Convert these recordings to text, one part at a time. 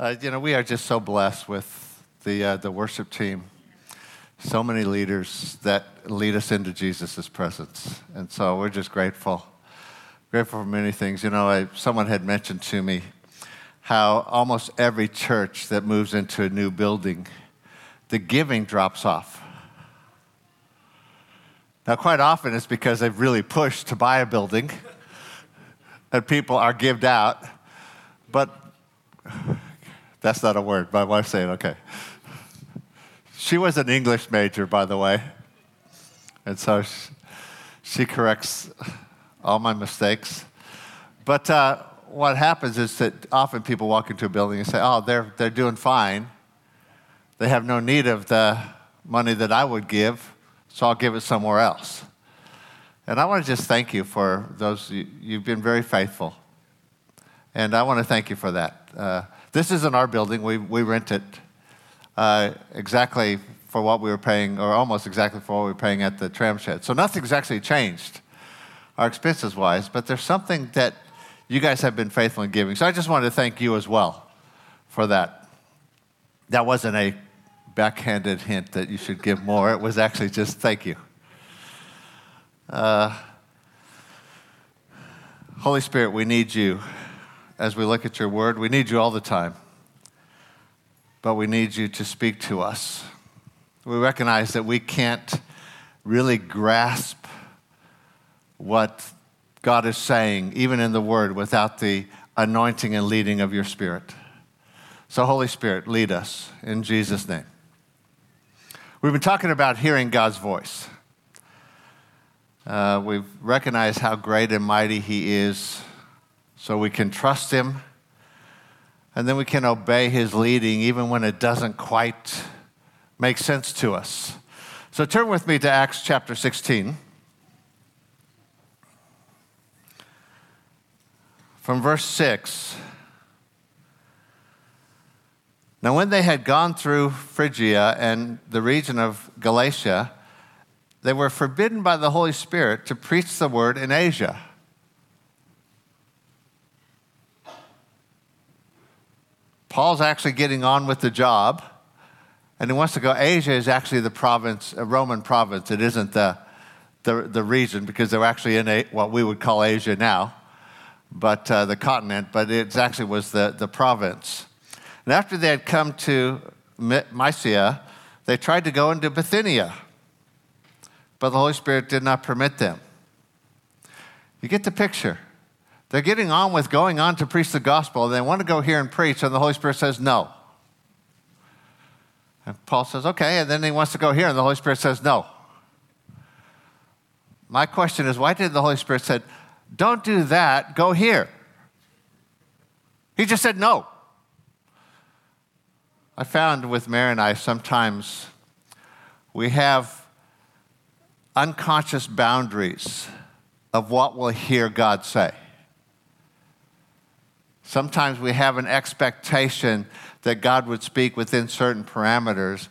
Uh, you know, we are just so blessed with the, uh, the worship team. So many leaders that lead us into Jesus' presence. And so we're just grateful. Grateful for many things. You know, I, someone had mentioned to me how almost every church that moves into a new building, the giving drops off. Now, quite often it's because they've really pushed to buy a building and people are gived out. But that's not a word. My wife's saying, okay. She was an English major, by the way. And so she, she corrects all my mistakes. But uh, what happens is that often people walk into a building and say, oh, they're, they're doing fine. They have no need of the money that I would give, so I'll give it somewhere else. And I want to just thank you for those, you've been very faithful. And I want to thank you for that. Uh, this isn't our building, we, we rent it uh, exactly for what we were paying, or almost exactly for what we were paying at the tram shed. So nothing's actually changed, our expenses wise, but there's something that you guys have been faithful in giving. So I just wanted to thank you as well for that. That wasn't a backhanded hint that you should give more, it was actually just thank you. Uh, Holy Spirit, we need you as we look at your word. We need you all the time, but we need you to speak to us. We recognize that we can't really grasp what God is saying, even in the word, without the anointing and leading of your Spirit. So, Holy Spirit, lead us in Jesus' name. We've been talking about hearing God's voice. Uh, we've recognized how great and mighty He is so we can trust Him, and then we can obey His leading even when it doesn't quite make sense to us. So turn with me to Acts chapter 16. From verse 6. Now, when they had gone through Phrygia and the region of Galatia, they were forbidden by the Holy Spirit to preach the word in Asia. Paul's actually getting on with the job, and he wants to go. Asia is actually the province, a Roman province. It isn't the, the, the region because they're actually in a, what we would call Asia now, but uh, the continent, but it actually was the, the province. And after they had come to Mysia, they tried to go into Bithynia, but the Holy Spirit did not permit them. You get the picture. They're getting on with going on to preach the gospel, they want to go here and preach, and the Holy Spirit says no. And Paul says, okay, and then he wants to go here, and the Holy Spirit says no. My question is, why did the Holy Spirit say, don't do that, go here? He just said no. I found with Mary and I sometimes we have unconscious boundaries of what we'll hear God say. Sometimes we have an expectation that God would speak within certain parameters.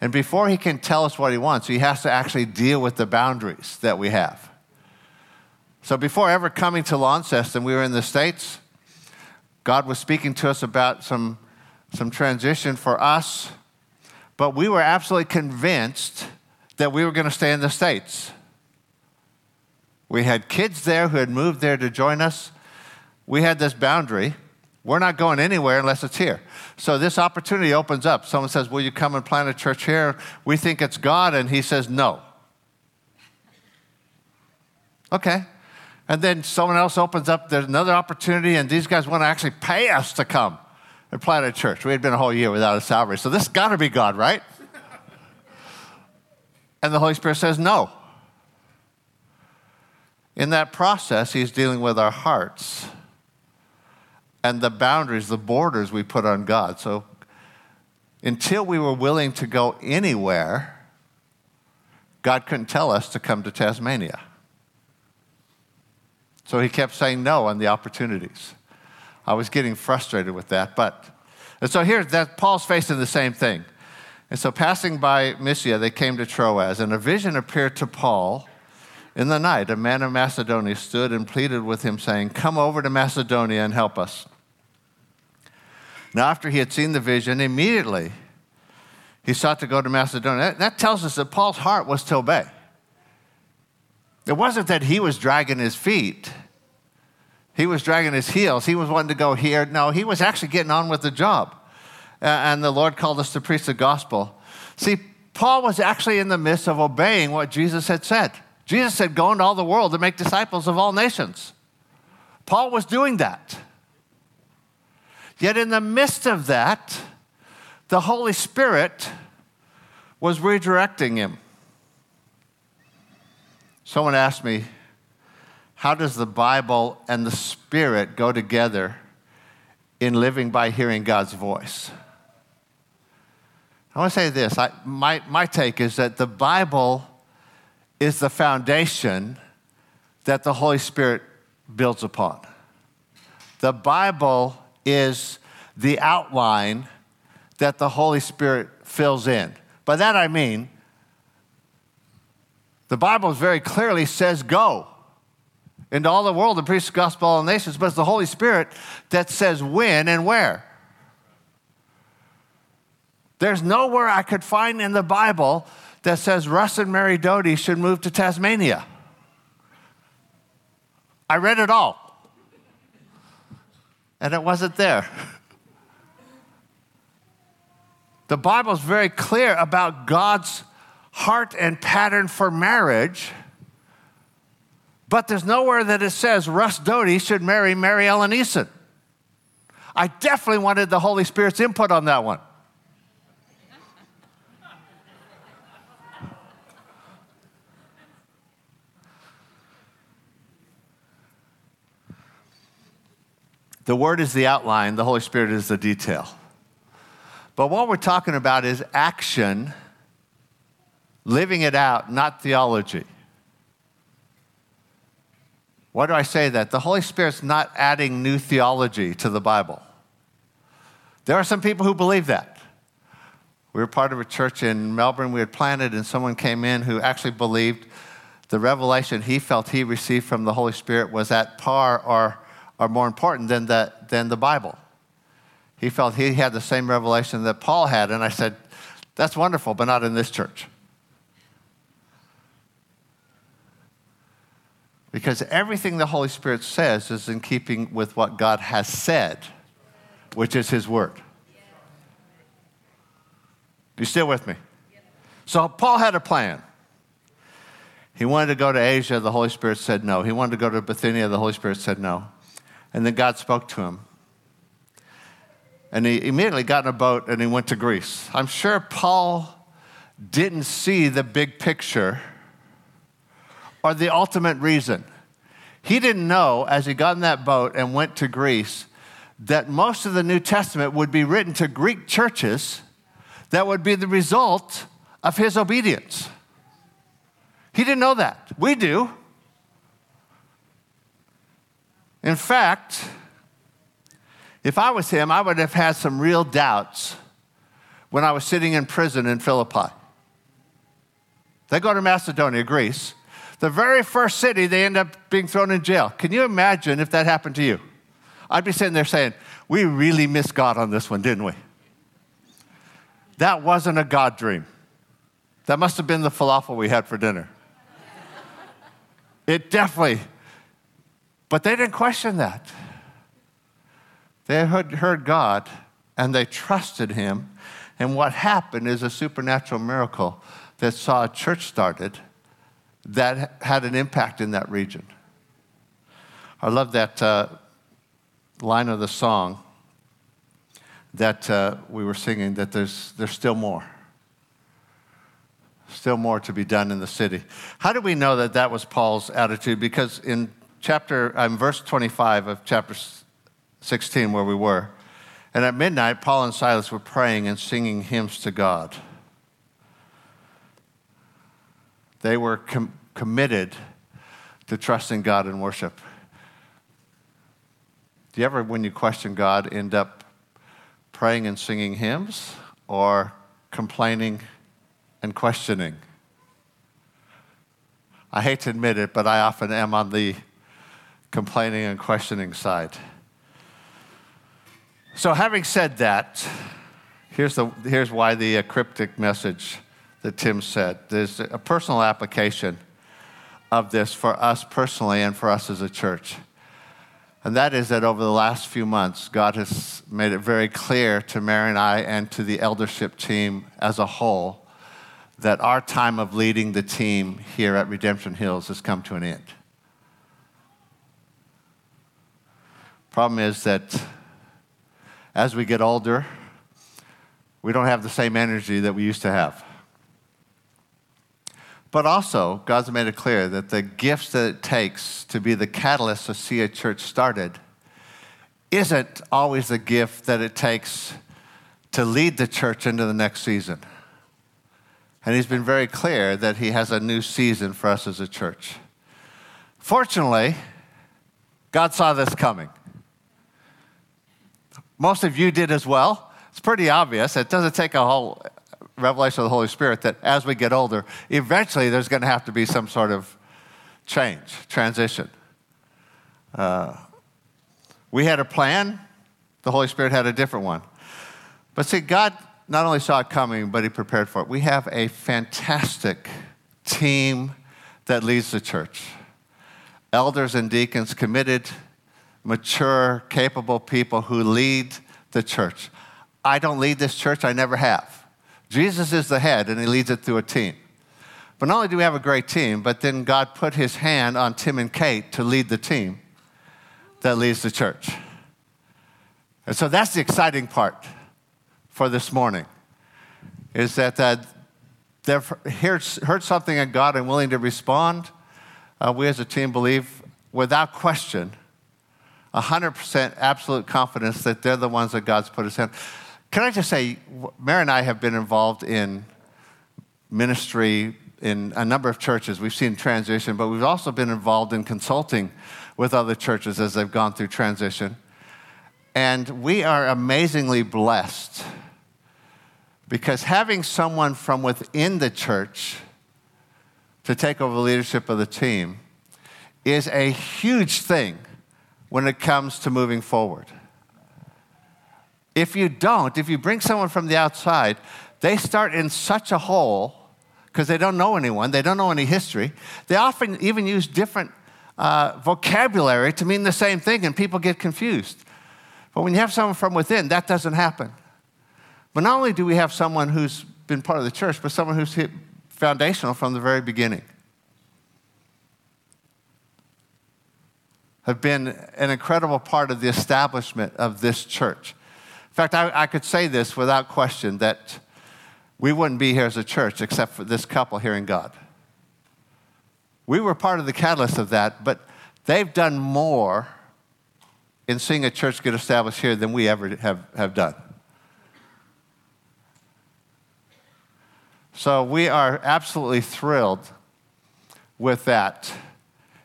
And before he can tell us what he wants, he has to actually deal with the boundaries that we have. So before ever coming to Launceston, we were in the States. God was speaking to us about some, some transition for us, but we were absolutely convinced that we were going to stay in the States. We had kids there who had moved there to join us we had this boundary. We're not going anywhere unless it's here. So this opportunity opens up. Someone says, Will you come and plant a church here? We think it's God, and he says, No. Okay. And then someone else opens up, there's another opportunity, and these guys want to actually pay us to come and plant a church. We had been a whole year without a salary. So this got to be God, right? and the Holy Spirit says, No. In that process, He's dealing with our hearts and the boundaries, the borders we put on God. So until we were willing to go anywhere, God couldn't tell us to come to Tasmania. So he kept saying no on the opportunities. I was getting frustrated with that, but and so here that Paul's facing the same thing. And so passing by Mysia, they came to Troas, and a vision appeared to Paul in the night. A man of Macedonia stood and pleaded with him, saying, Come over to Macedonia and help us. Now, after he had seen the vision, immediately he sought to go to Macedonia. That, tells us that Paul's heart was to obey. It wasn't that he was dragging his feet, he was dragging his heels. He was wanting to go here. No, he was actually getting on with the job. And the Lord called us to preach the gospel. See, Paul was actually in the midst of obeying what Jesus had said. Jesus said, Go into all the world to make disciples of all nations. Paul was doing that. Yet, in the midst of that, the Holy Spirit was redirecting him. Someone asked me, How does the Bible and the Spirit go together in living by hearing God's voice? I want to say this I, my, my take is that the Bible is the foundation that the Holy Spirit builds upon. The Bible is the outline that the Holy Spirit fills in. By that I mean, the Bible very clearly says go into all the world and preach the gospel to all nations, but it's the Holy Spirit that says when and where. There's nowhere I could find in the Bible that says Russ and Mary Doty should move to Tasmania. I read it all, and it wasn't there. The Bible is very clear about God's heart and pattern for marriage, but there's nowhere that it says Russ Doty should marry Mary Ellen Eason. I definitely wanted the Holy Spirit's input on that one. The Word is the outline, the Holy Spirit is the detail. But what we're talking about is action, living it out, not theology. Why do I say that? The Holy Spirit's not adding new theology to the Bible. There are some people who believe that. We were part of a church in Melbourne we had planted, and someone came in who actually believed the revelation he felt he received from the Holy Spirit was at par or, or more important than the, than the Bible he felt he had the same revelation that Paul had. And I said, That's wonderful, but not in this church. Because everything the Holy Spirit says is in keeping with what God has said, which is His Word. You still with me? So Paul had a plan. He wanted to go to Asia, the Holy Spirit said no. He wanted to go to Bithynia, the Holy Spirit said no. And then God spoke to him and he immediately got in a boat and he went to Greece. I'm sure Paul didn't see the big picture or the ultimate reason. He didn't know as he got in that boat and went to Greece that most of the New Testament would be written to Greek churches that would be the result of his obedience. He didn't know that. We do. In fact, if I was him, I would have had some real doubts when I was sitting in prison in Philippi. They go to Macedonia, Greece. The very first city, they end up being thrown in jail. Can you imagine if that happened to you? I'd be sitting there saying, We really missed God on this one, didn't we? That wasn't a God dream. That must have been the falafel we had for dinner. it definitely, but they didn't question that. They had heard God and they trusted Him. And what happened is a supernatural miracle that saw a church started that had an impact in that region. I love that uh, line of the song that uh, we were singing that there's, there's still more. Still more to be done in the city. How do we know that that was Paul's attitude? Because in chapter, um, verse 25 of chapter 16, where we were. And at midnight, Paul and Silas were praying and singing hymns to God. They were com- committed to trusting God and worship. Do you ever, when you question God, end up praying and singing hymns or complaining and questioning? I hate to admit it, but I often am on the complaining and questioning side. So, having said that, here's, the, here's why the uh, cryptic message that Tim said. There's a personal application of this for us personally and for us as a church. And that is that over the last few months, God has made it very clear to Mary and I and to the eldership team as a whole that our time of leading the team here at Redemption Hills has come to an end. Problem is that as we get older, we don't have the same energy that we used to have. But also, God's made it clear that the gifts that it takes to be the catalyst to see a church started isn't always the gift that it takes to lead the church into the next season. And He's been very clear that He has a new season for us as a church. Fortunately, God saw this coming. Most of you did as well. It's pretty obvious. It doesn't take a whole revelation of the Holy Spirit that as we get older, eventually there's going to have to be some sort of change, transition. Uh, we had a plan, the Holy Spirit had a different one. But see, God not only saw it coming, but He prepared for it. We have a fantastic team that leads the church elders and deacons committed mature, capable people who lead the church. I don't lead this church, I never have. Jesus is the head, and he leads it through a team. But not only do we have a great team, but then God put his hand on Tim and Kate to lead the team that leads the church. And so that's the exciting part for this morning, is that uh, they've heard, heard something in God and willing to respond. Uh, we as a team believe without question 100% absolute confidence that they're the ones that God's put us in. Can I just say, Mary and I have been involved in ministry in a number of churches. We've seen transition, but we've also been involved in consulting with other churches as they've gone through transition. And we are amazingly blessed because having someone from within the church to take over leadership of the team is a huge thing when it comes to moving forward. If you don't, if you bring someone from the outside, they start in such a hole because they don't know anyone, they don't know any history. They often even use different uh, vocabulary to mean the same thing, and people get confused. But when you have someone from within, that doesn't happen. But not only do we have someone who's been part of the church, but someone who's foundational from the very beginning. Have been an incredible part of the establishment of this church. In fact, I, I, could say this without question that we wouldn't be here as a church except for this couple hearing God. We were part of the catalyst of that, but they've done more in seeing a church get established here than we ever have, have done. So we are absolutely thrilled with that.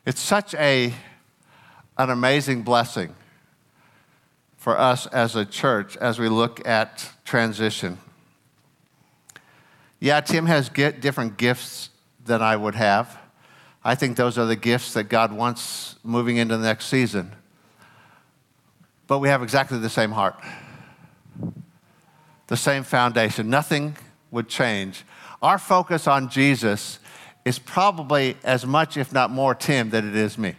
It's such a an amazing blessing for us as a church as we look at transition. Yeah, Tim has different gifts than I would have. I think those are the gifts that God wants moving into the next season. But we have exactly the same heart, the same foundation. Nothing would change. Our focus on Jesus is probably as much, if not more, Tim, than it is me.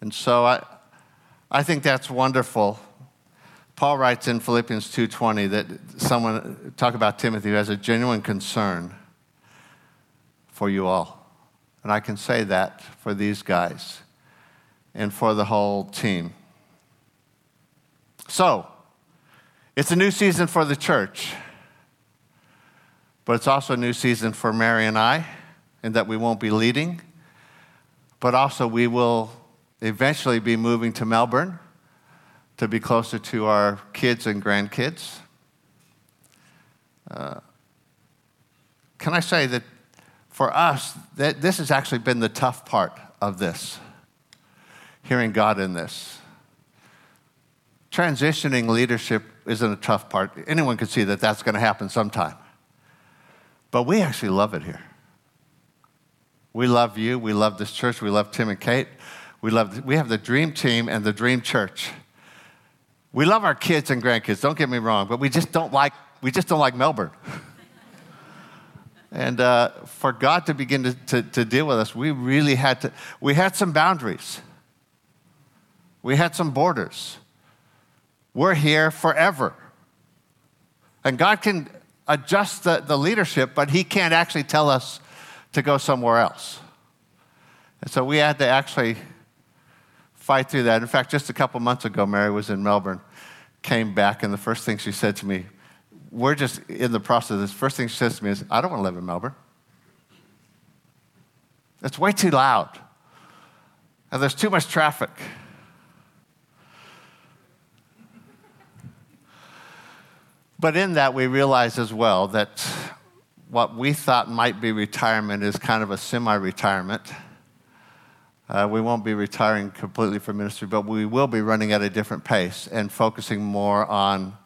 And so I, I think that's wonderful. Paul writes in Philippians 2:20 that someone talk about Timothy who has a genuine concern for you all. And I can say that for these guys and for the whole team. So, it's a new season for the church. But it's also a new season for Mary and I, in that we won't be leading, but also we will eventually be moving to Melbourne to be closer to our kids and grandkids. Uh, can I say that for us, that this has actually been the tough part of this, hearing God in this. Transitioning leadership isn't a tough part. Anyone can see that that's going to happen sometime. But we actually love it here. We love you. We love this church. We love Tim and Kate. We, love, we have the dream team and the dream church. We love our kids and grandkids, don't get me wrong, but we just don't like, we just don't like Melbourne. and uh, for God to begin to, to, to deal with us, we really had to, we had some boundaries. We had some borders. We're here forever. And God can adjust the, the leadership, but He can't actually tell us to go somewhere else. And so we had to actually fight through that. In fact, just a couple months ago, Mary was in Melbourne, came back, and the first thing she said to me, we're just in the process of this. First thing she says to me is, I don't want to live in Melbourne. It's way too loud. And there's too much traffic. But in that, we realize as well that what we thought might be retirement is kind of a semi retirement. Uh, we won't be retiring completely from ministry, but we will be running at a different pace and focusing more on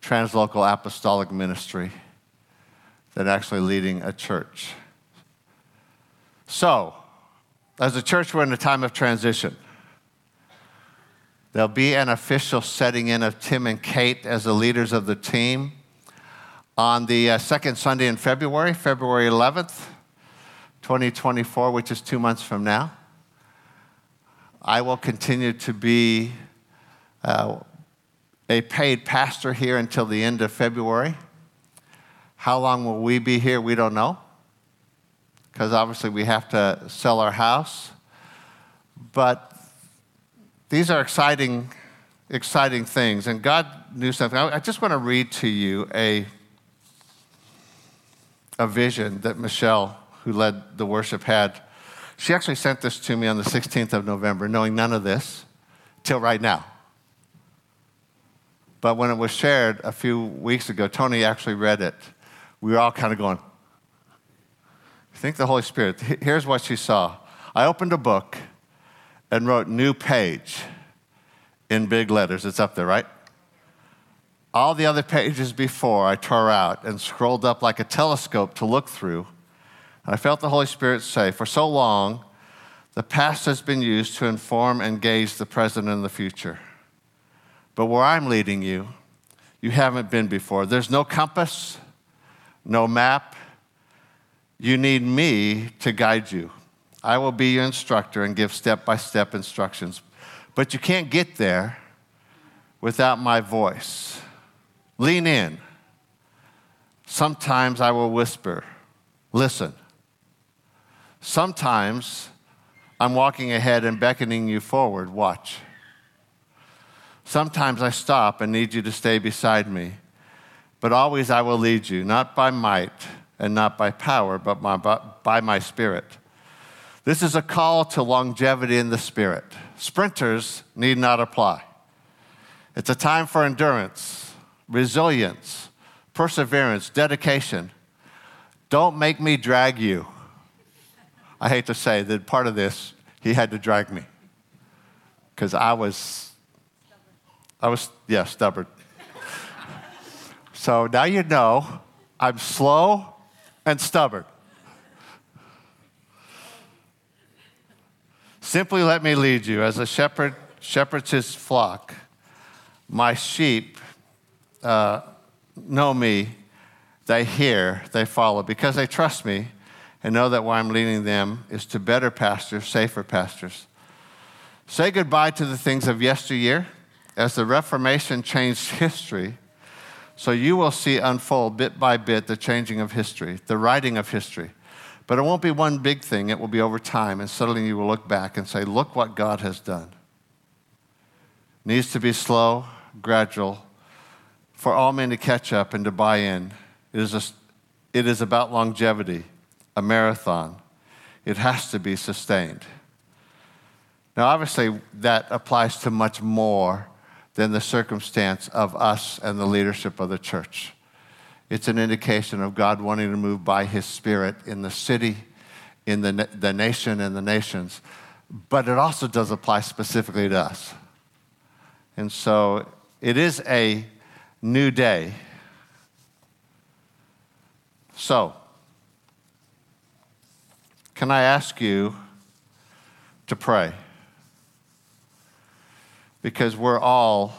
translocal apostolic ministry than actually leading a church. So, as a church, we're in a time of transition. There'll be an official setting in of Tim and Kate as the leaders of the team on the uh, second Sunday in February, February 11th, 2024, which is two months from now. I will continue to be uh, a paid pastor here until the end of February. How long will we be here? We don't know. Because obviously we have to sell our house. But these are exciting, exciting things. And God knew something. I just want to read to you a, a vision that Michelle, who led the worship, had she actually sent this to me on the 16th of November, knowing none of this till right now. But when it was shared a few weeks ago, Tony actually read it. We were all kind of going, think the Holy Spirit. Here's what she saw. I opened a book and wrote new page in big letters. It's up there, right? All the other pages before I tore out and scrolled up like a telescope to look through I felt the Holy Spirit say, For so long, the past has been used to inform and gauge the present and the future. But where I'm leading you, you haven't been before. There's no compass, no map. You need me to guide you. I will be your instructor and give step by step instructions. But you can't get there without my voice. Lean in. Sometimes I will whisper, listen. Sometimes I'm walking ahead and beckoning you forward. Watch. Sometimes I stop and need you to stay beside me. But always I will lead you, not by might and not by power, but by, by my spirit. This is a call to longevity in the spirit. Sprinters need not apply. It's a time for endurance, resilience, perseverance, dedication. Don't make me drag you. I hate to say that part of this, he had to drag me because I was, I was, yeah, stubborn. so now you know I'm slow and stubborn. Simply let me lead you as a shepherd shepherds his flock. My sheep uh, know me, they hear, they follow. Because they trust me, and know that why I'm leading them is to better pastors, safer pastors. Say goodbye to the things of yesteryear as the Reformation changed history. So you will see unfold bit by bit the changing of history, the writing of history. But it won't be one big thing, it will be over time. And suddenly you will look back and say, Look what God has done. Needs to be slow, gradual, for all men to catch up and to buy in. It is, a, it is about longevity a marathon, it has to be sustained. Now, obviously, that applies to much more than the circumstance of us and the leadership of the church. It's an indication of God wanting to move by His Spirit in the city, in the, the nation, and the nations. But it also does apply specifically to us. And so it is a new day. So, can I ask you to pray? Because we're all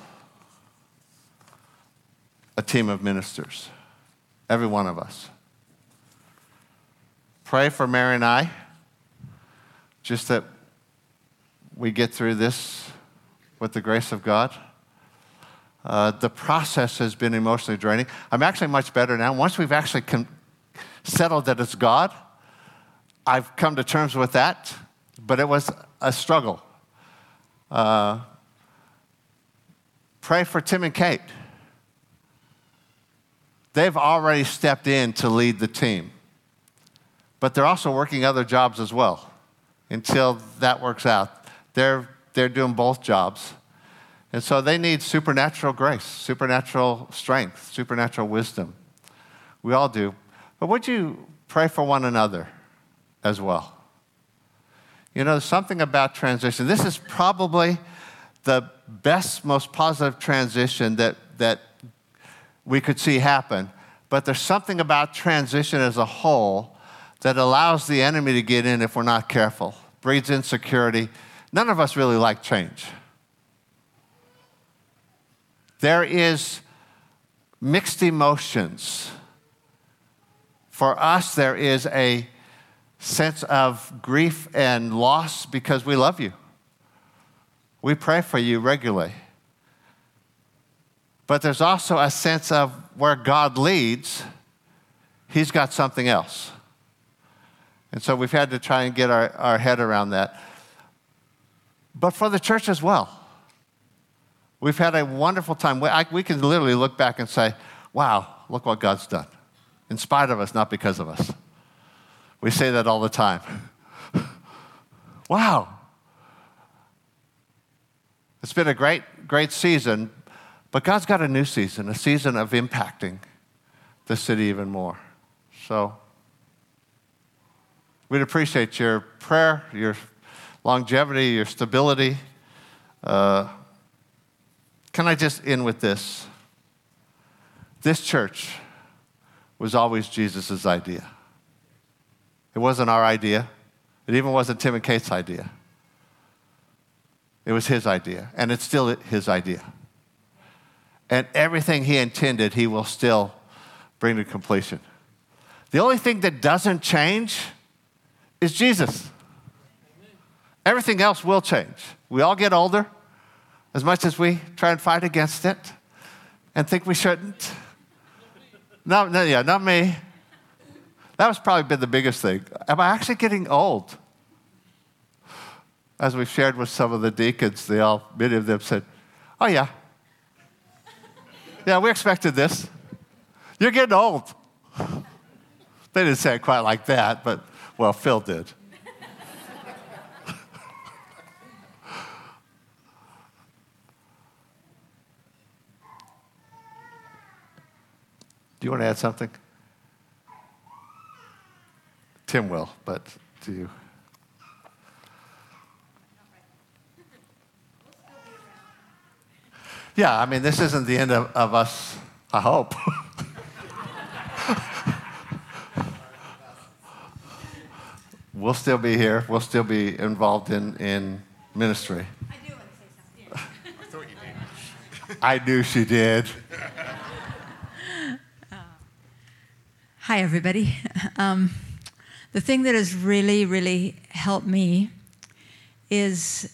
a team of ministers, every one of us. Pray for Mary and I, just that we get through this with the grace of God. Uh, the process has been emotionally draining. I'm actually much better now. Once we've actually con- settled that it's God, I've come to terms with that, but it was a struggle. Uh, pray for Tim and Kate. They've already stepped in to lead the team, but they're also working other jobs as well until that works out. They're, they're doing both jobs. And so they need supernatural grace, supernatural strength, supernatural wisdom. We all do. But would you pray for one another as well? You know, something about transition. This is probably the best, most positive transition that, that we could see happen. But there's something about transition as a whole that allows the enemy to get in if we're not careful, breeds insecurity. None of us really like change. There is mixed emotions. For us, there is a sense of grief and loss because we love you. We pray for you regularly. But there's also a sense of where God leads, He's got something else. And so we've had to try and get our, our head around that. But for the church as well. We've had a wonderful time. We, I, we can literally look back and say, wow, look what God's done. In spite of us, not because of us. We say that all the time. wow. It's been a great, great season, but God's got a new season, a season of impacting the city even more. So we'd appreciate your prayer, your longevity, your stability. Uh, can I just end with this? This church was always Jesus' idea. It wasn't our idea. It even wasn't Tim and Kate's idea. It was his idea, and it's still his idea. And everything he intended, he will still bring to completion. The only thing that doesn't change is Jesus. Everything else will change. We all get older, as much as we try and fight against it and think we shouldn't. No, no, yeah, not me. That was probably been the biggest thing. Am I actually getting old? As we've shared with some of the deacons, they all, many of them said, Oh, yeah. Yeah, we expected this. You're getting old. They didn't say it quite like that, but, well, Phil did. Do you want to add something? Tim will, but do you? Yeah, I mean, this isn't the end of, of us, I hope. we'll still be here. We'll still be involved in, in ministry. I do want to say something. I thought you did. I knew she did. Hi, everybody. Um, the thing that has really, really helped me is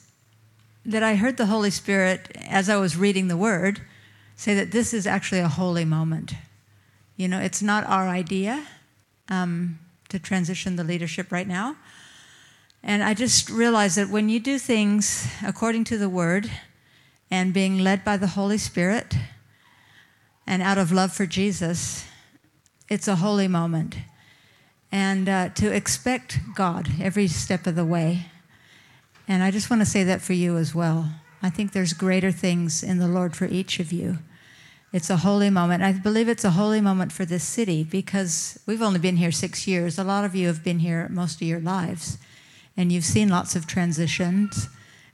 that I heard the Holy Spirit, as I was reading the Word, say that this is actually a holy moment. You know, it's not our idea um, to transition the leadership right now. And I just realized that when you do things according to the Word and being led by the Holy Spirit and out of love for Jesus, it's a holy moment. And uh, to expect God every step of the way. And I just want to say that for you as well. I think there's greater things in the Lord for each of you. It's a holy moment. I believe it's a holy moment for this city because we've only been here six years. A lot of you have been here most of your lives, and you've seen lots of transitions.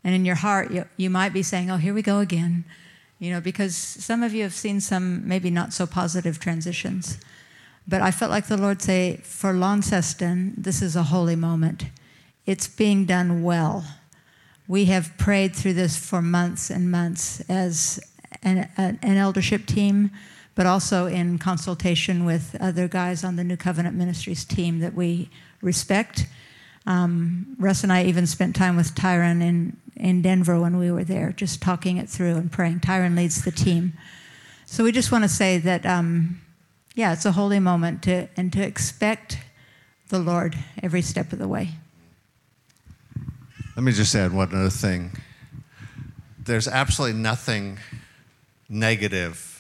And in your heart, you, you might be saying, Oh, here we go again. You know, because some of you have seen some maybe not so positive transitions. But I felt like the Lord say, for Launceston, this is a holy moment. It's being done well. We have prayed through this for months and months as an, an eldership team, but also in consultation with other guys on the New Covenant Ministries team that we respect. Um, Russ and I even spent time with Tyrone in, in Denver when we were there, just talking it through and praying. Tyrone leads the team. So we just want to say that, um, yeah, it's a holy moment to, and to expect the Lord every step of the way. Let me just add one other thing. There's absolutely nothing negative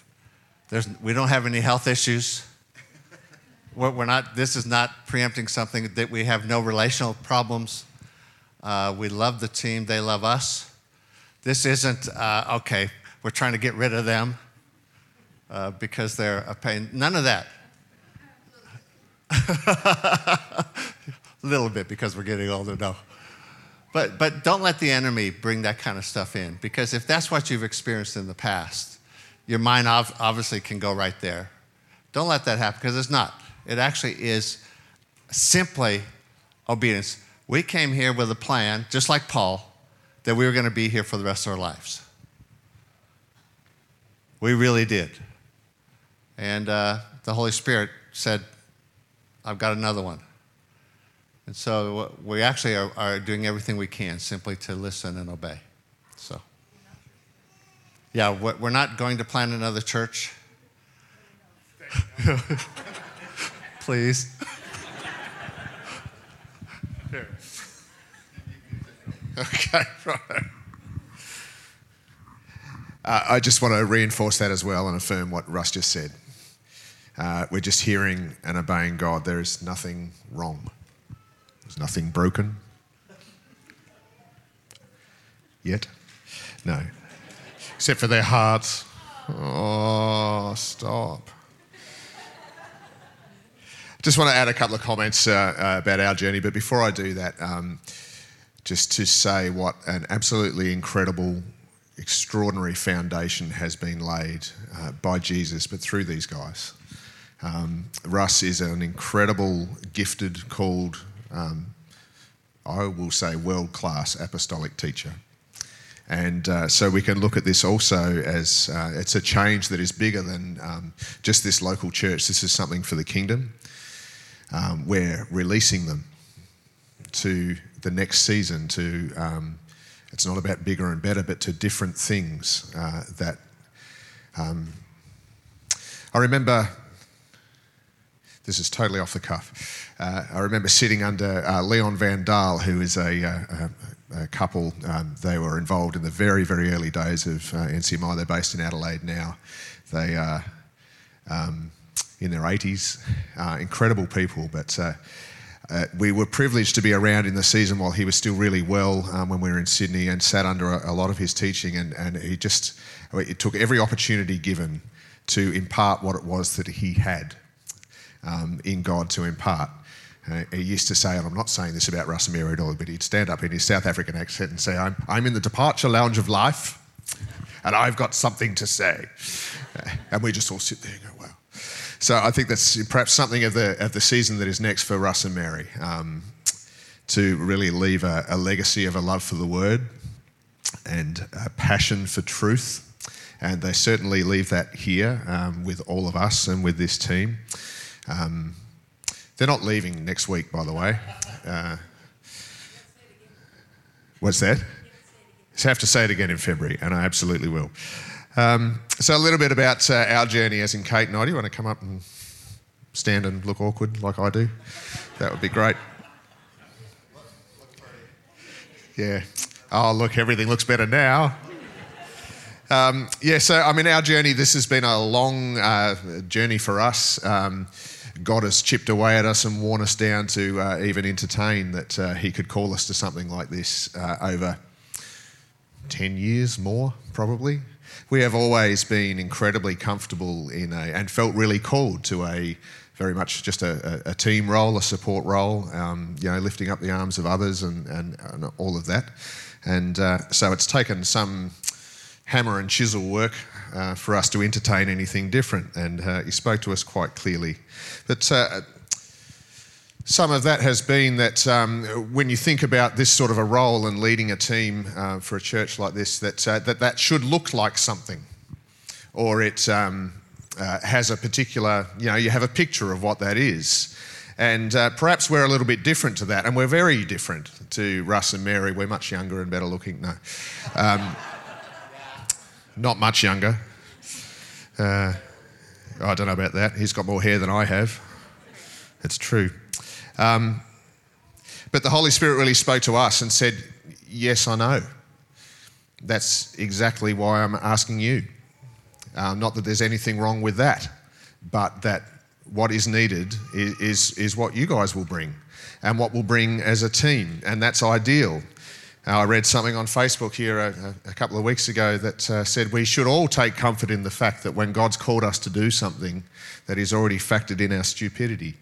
there's, we don't have any health issues. We're, we're not, this is not preempting something that we have no relational problems. Uh, we love the team, they love us. This isn't, uh, okay, we're trying to get rid of them uh, because they're a pain. None of that. a little bit because we're getting older, no. But, but don't let the enemy bring that kind of stuff in because if that's what you've experienced in the past, your mind obviously can go right there. Don't let that happen because it's not. It actually is simply obedience. We came here with a plan, just like Paul, that we were going to be here for the rest of our lives. We really did. And uh, the Holy Spirit said, I've got another one. And so we actually are, are doing everything we can simply to listen and obey. So, yeah, we're not going to plant another church. Please. okay, right. Uh, I just want to reinforce that as well and affirm what Russ just said. Uh, we're just hearing and obeying God. There is nothing wrong, there's nothing broken. Yet? No except for their hearts. Oh, stop. Just want to add a couple of comments uh, uh, about our journey, but before I do that, um, just to say what an absolutely incredible, extraordinary foundation has been laid uh, by Jesus, but through these guys. Um, Russ is an incredible, gifted, called, um, I will say, world class apostolic teacher. And uh, so we can look at this also as uh, it's a change that is bigger than um, just this local church. This is something for the kingdom. Um, we're releasing them to the next season. To um, it's not about bigger and better, but to different things uh, that. Um, I remember. This is totally off the cuff. Uh, I remember sitting under uh, Leon Van Dahl, who is a, uh, a, a couple. Um, they were involved in the very, very early days of uh, NCMI. They're based in Adelaide now. They are um, in their 80s. Uh, incredible people, but uh, uh, we were privileged to be around in the season while he was still really well um, when we were in Sydney and sat under a, a lot of his teaching. And, and he just it took every opportunity given to impart what it was that he had um, in God to impart. Uh, he used to say, and I'm not saying this about Russ and Mary at all, but he'd stand up in his South African accent and say, I'm, I'm in the departure lounge of life, and I've got something to say. Uh, and we just all sit there and go, wow. So I think that's perhaps something of the, of the season that is next for Russ and Mary, um, to really leave a, a legacy of a love for the word and a passion for truth. And they certainly leave that here um, with all of us and with this team. Um, they're not leaving next week, by the way. Uh, what's that? So I have to say it again in February, and I absolutely will. Um, so a little bit about uh, our journey, as in Kate and I. Do you want to come up and stand and look awkward like I do? That would be great. Yeah. Oh, look, everything looks better now. Um, yeah, so I mean, our journey, this has been a long uh, journey for us. Um, God has chipped away at us and worn us down to uh, even entertain that uh, He could call us to something like this uh, over 10 years more, probably. We have always been incredibly comfortable in a, and felt really called to a very much just a, a, team role, a support role, um, you know, lifting up the arms of others and, and, and all of that. And uh, so it's taken some hammer and chisel work uh, for us to entertain anything different. And uh, he spoke to us quite clearly. But uh, some of that has been that um, when you think about this sort of a role and leading a team uh, for a church like this, that, uh, that that should look like something, or it. Um, uh, has a particular, you know, you have a picture of what that is. And uh, perhaps we're a little bit different to that, and we're very different to Russ and Mary. We're much younger and better looking. No. Um, not much younger. Uh, I don't know about that. He's got more hair than I have. It's true. Um, but the Holy Spirit really spoke to us and said, Yes, I know. That's exactly why I'm asking you. Uh, not that there's anything wrong with that, but that what is needed is, is, is what you guys will bring and what we'll bring as a team, and that's ideal. Uh, I read something on Facebook here a, a couple of weeks ago that uh, said we should all take comfort in the fact that when God's called us to do something, that He's already factored in our stupidity.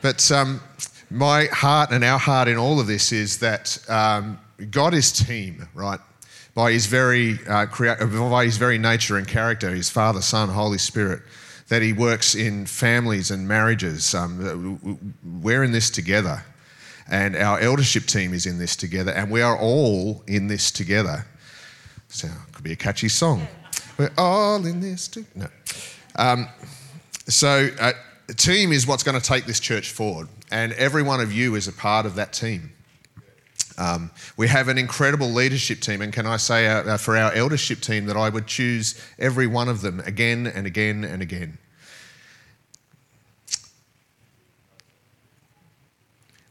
but um, my heart and our heart in all of this is that um, God is team, right? By his very uh, crea- by his very nature and character, his Father, Son, Holy Spirit, that he works in families and marriages. Um, we're in this together, and our eldership team is in this together, and we are all in this together. So it could be a catchy song. We're all in this together. No. Um, so. Uh, team is what's going to take this church forward and every one of you is a part of that team. Um, we have an incredible leadership team, and can I say uh, uh, for our eldership team that I would choose every one of them again and again and again.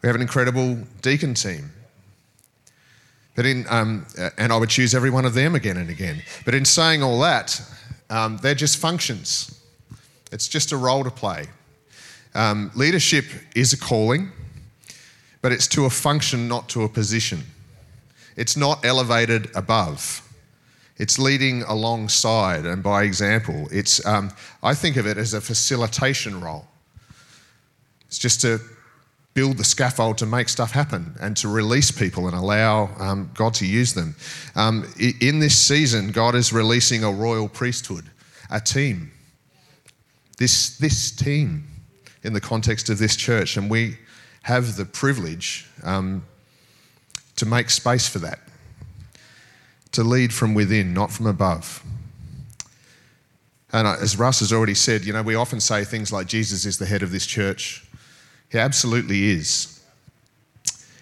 We have an incredible deacon team. But in, um, uh, and I would choose every one of them again and again. But in saying all that, um, they're just functions. It's just a role to play. Um, leadership is a calling, but it's to a function, not to a position. It's not elevated above. It's leading alongside and by example. It's, um, I think of it as a facilitation role. It's just to build the scaffold to make stuff happen and to release people and allow um, God to use them. Um, in this season, God is releasing a royal priesthood, a team. This, this team in the context of this church, and we have the privilege um, to make space for that, to lead from within, not from above. And uh, as Russ has already said, you know, we often say things like Jesus is the head of this church. He absolutely is.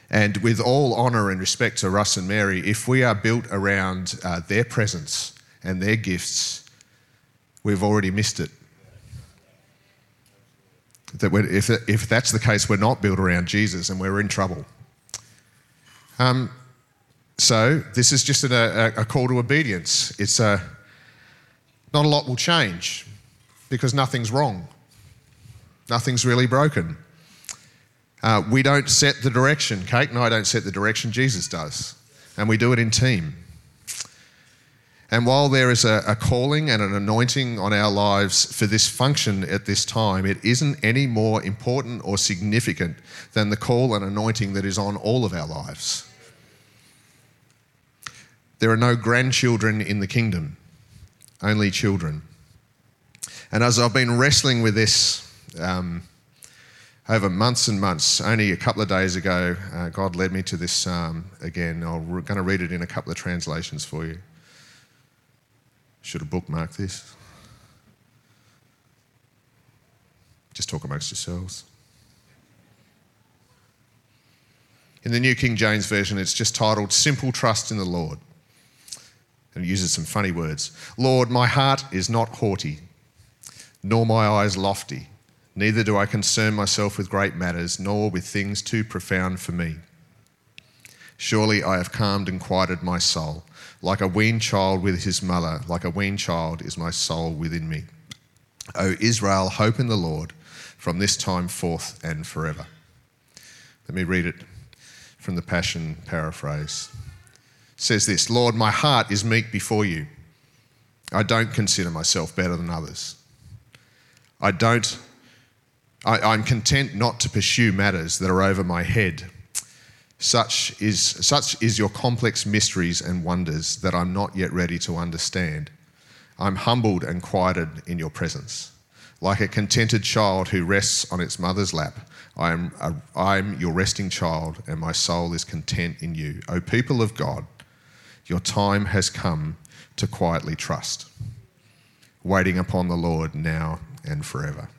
And with all honour and respect to Russ and Mary, if we are built around uh, their presence and their gifts, we've already missed it that if, if that's the case, we're not built around Jesus and we're in trouble. Um, so this is just a, a, call to obedience. It's a, not a lot will change because nothing's wrong. Nothing's really broken. Uh, we don't set the direction. Kate and I don't set the direction, Jesus does. And we do it in team. And while there is a, a, calling and an anointing on our lives for this function at this time, it isn't any more important or significant than the call and anointing that is on all of our lives. There are no grandchildren in the kingdom, only children. And as I've been wrestling with this um, over months and months, only a couple of days ago, uh, God led me to this psalm again. I'm going to read it in a couple of translations for you. Should have bookmarked this. Just talk amongst yourselves. In the New King James Version, it's just titled Simple Trust in the Lord. And it uses some funny words. Lord, my heart is not haughty, nor my eyes lofty. Neither do I concern myself with great matters, nor with things too profound for me. Surely I have calmed and quieted my soul. Like a weaned child with his mother, like a weaned child is my soul within me. O Israel, hope in the Lord from this time forth and forever. Let me read it from the Passion paraphrase. It says this Lord, my heart is meek before you. I don't consider myself better than others. I don't, I, I'm content not to pursue matters that are over my head such is, such is your complex mysteries and wonders that I'm not yet ready to understand. I'm humbled and quieted in your presence. Like a contented child who rests on its mother's lap, I am, a, I'm your resting child, and my soul is content in you. O people of God, your time has come to quietly trust, waiting upon the Lord now and forever.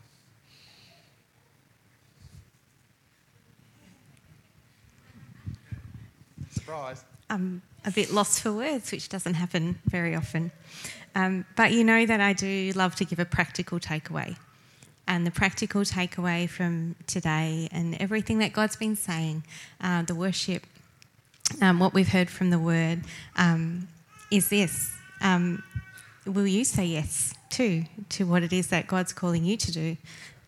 Surprise. I'm a bit lost for words, which doesn't happen very often. Um, but you know that I do love to give a practical takeaway. And the practical takeaway from today and everything that God's been saying, uh, the worship, um, what we've heard from the word, um, is this. Um, will you say yes too to what it is that God's calling you to do?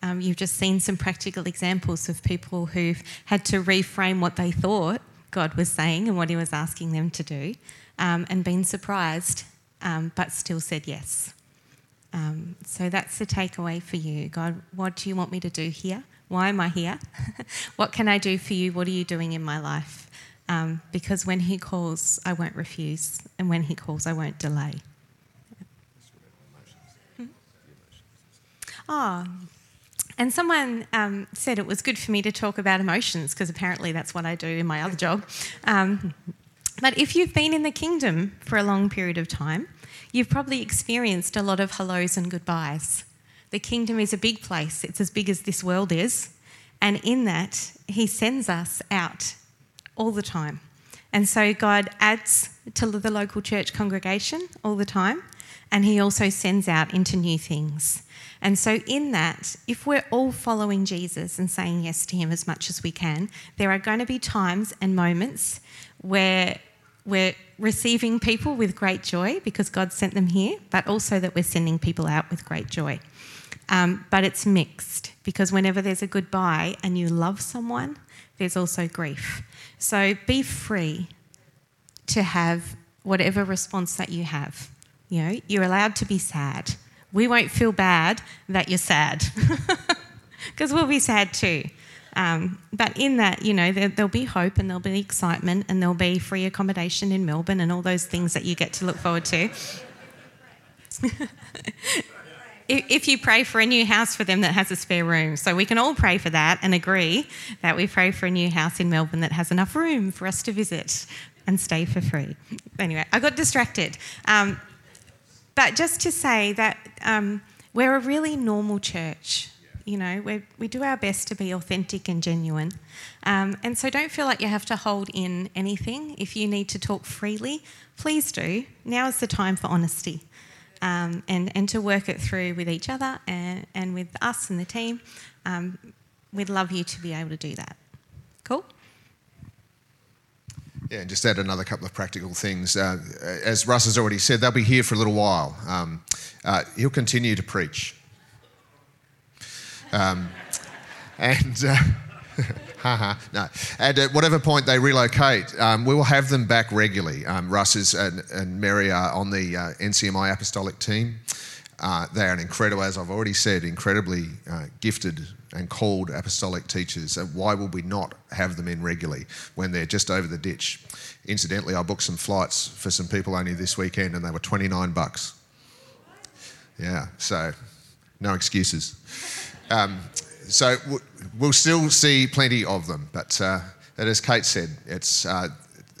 Um, you've just seen some practical examples of people who've had to reframe what they thought God was saying and what He was asking them to do, um, and been surprised, um, but still said yes. Um, so that's the takeaway for you. God, what do you want me to do here? Why am I here? what can I do for you? What are you doing in my life? Um, because when He calls, I won't refuse, and when He calls, I won't delay. Hmm? Oh, and someone um, said it was good for me to talk about emotions because apparently that's what I do in my other job. Um, but if you've been in the kingdom for a long period of time, you've probably experienced a lot of hellos and goodbyes. The kingdom is a big place, it's as big as this world is. And in that, He sends us out all the time. And so God adds to the local church congregation all the time, and He also sends out into new things. And so, in that, if we're all following Jesus and saying yes to Him as much as we can, there are going to be times and moments where we're receiving people with great joy because God sent them here, but also that we're sending people out with great joy. Um, but it's mixed because whenever there's a goodbye and you love someone, there's also grief. So be free to have whatever response that you have. You know, you're allowed to be sad we won't feel bad that you're sad because we'll be sad too. Um, but in that, you know, there, will be hope and there'll be excitement and there'll be free accommodation in Melbourne and all those things that you get to look forward to. if you pray for a new house for them that has a spare room. So we can all pray for that and agree that we pray for a new house in Melbourne that has enough room for us to visit and stay for free. Anyway, I got distracted. Um, but just to say that um, we're a really normal church. You know, we we do our best to be authentic and genuine. Um, and so don't feel like you have to hold in anything. If you need to talk freely, please do. Now is the time for honesty um, and, and to work it through with each other and, and with us and the team. Um, we'd love you to be able to do that. Cool? Yeah, and just add another couple of practical things. Uh, as Russ has already said, they'll be here for a little while. Um, uh, he'll continue to preach. Um, and. Uh, Haha, no. And at whatever point they relocate, um, we will have them back regularly. Um, Russ is, and, and, Mary are on the uh, NCMI apostolic team. Uh, they are an incredible, as I've already said, incredibly uh, gifted and called apostolic teachers. And why would we not have them in regularly when they're just over the ditch? Incidentally, I booked some flights for some people only this weekend and they were 29 bucks. Yeah, so no excuses. Um, so we'll still see plenty of them, but uh, as Kate said, it's, uh,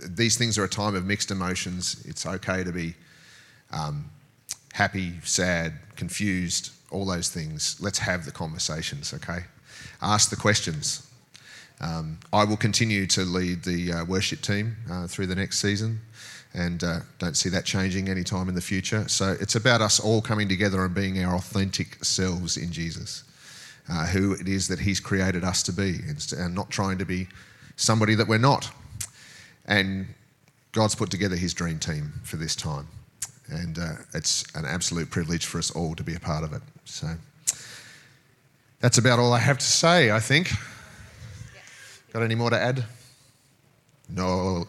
these things are a time of mixed emotions. It's okay to be um, happy, sad, confused, all those things. Let's have the conversations, okay? Ask the questions. Um, I will continue to lead the uh, worship team uh, through the next season and uh, don't see that changing anytime in the future. So it's about us all coming together and being our authentic selves in Jesus, uh, who it is that He's created us to be, and not trying to be somebody that we're not. And God's put together His dream team for this time and uh, it's an absolute privilege for us all to be a part of it. So that's about all I have to say, I think. Got any more to add? No.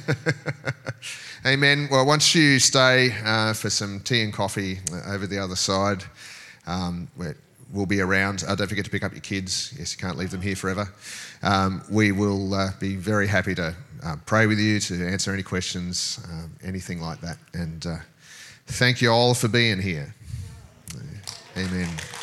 Amen. Well, once you stay uh, for some tea and coffee uh, over the other side, um, we'll be around. Uh, don't forget to pick up your kids. Yes, you can't leave them here forever. Um, we will uh, be very happy to uh, pray with you, to answer any questions, um, anything like that. And uh, thank you all for being here. Amen.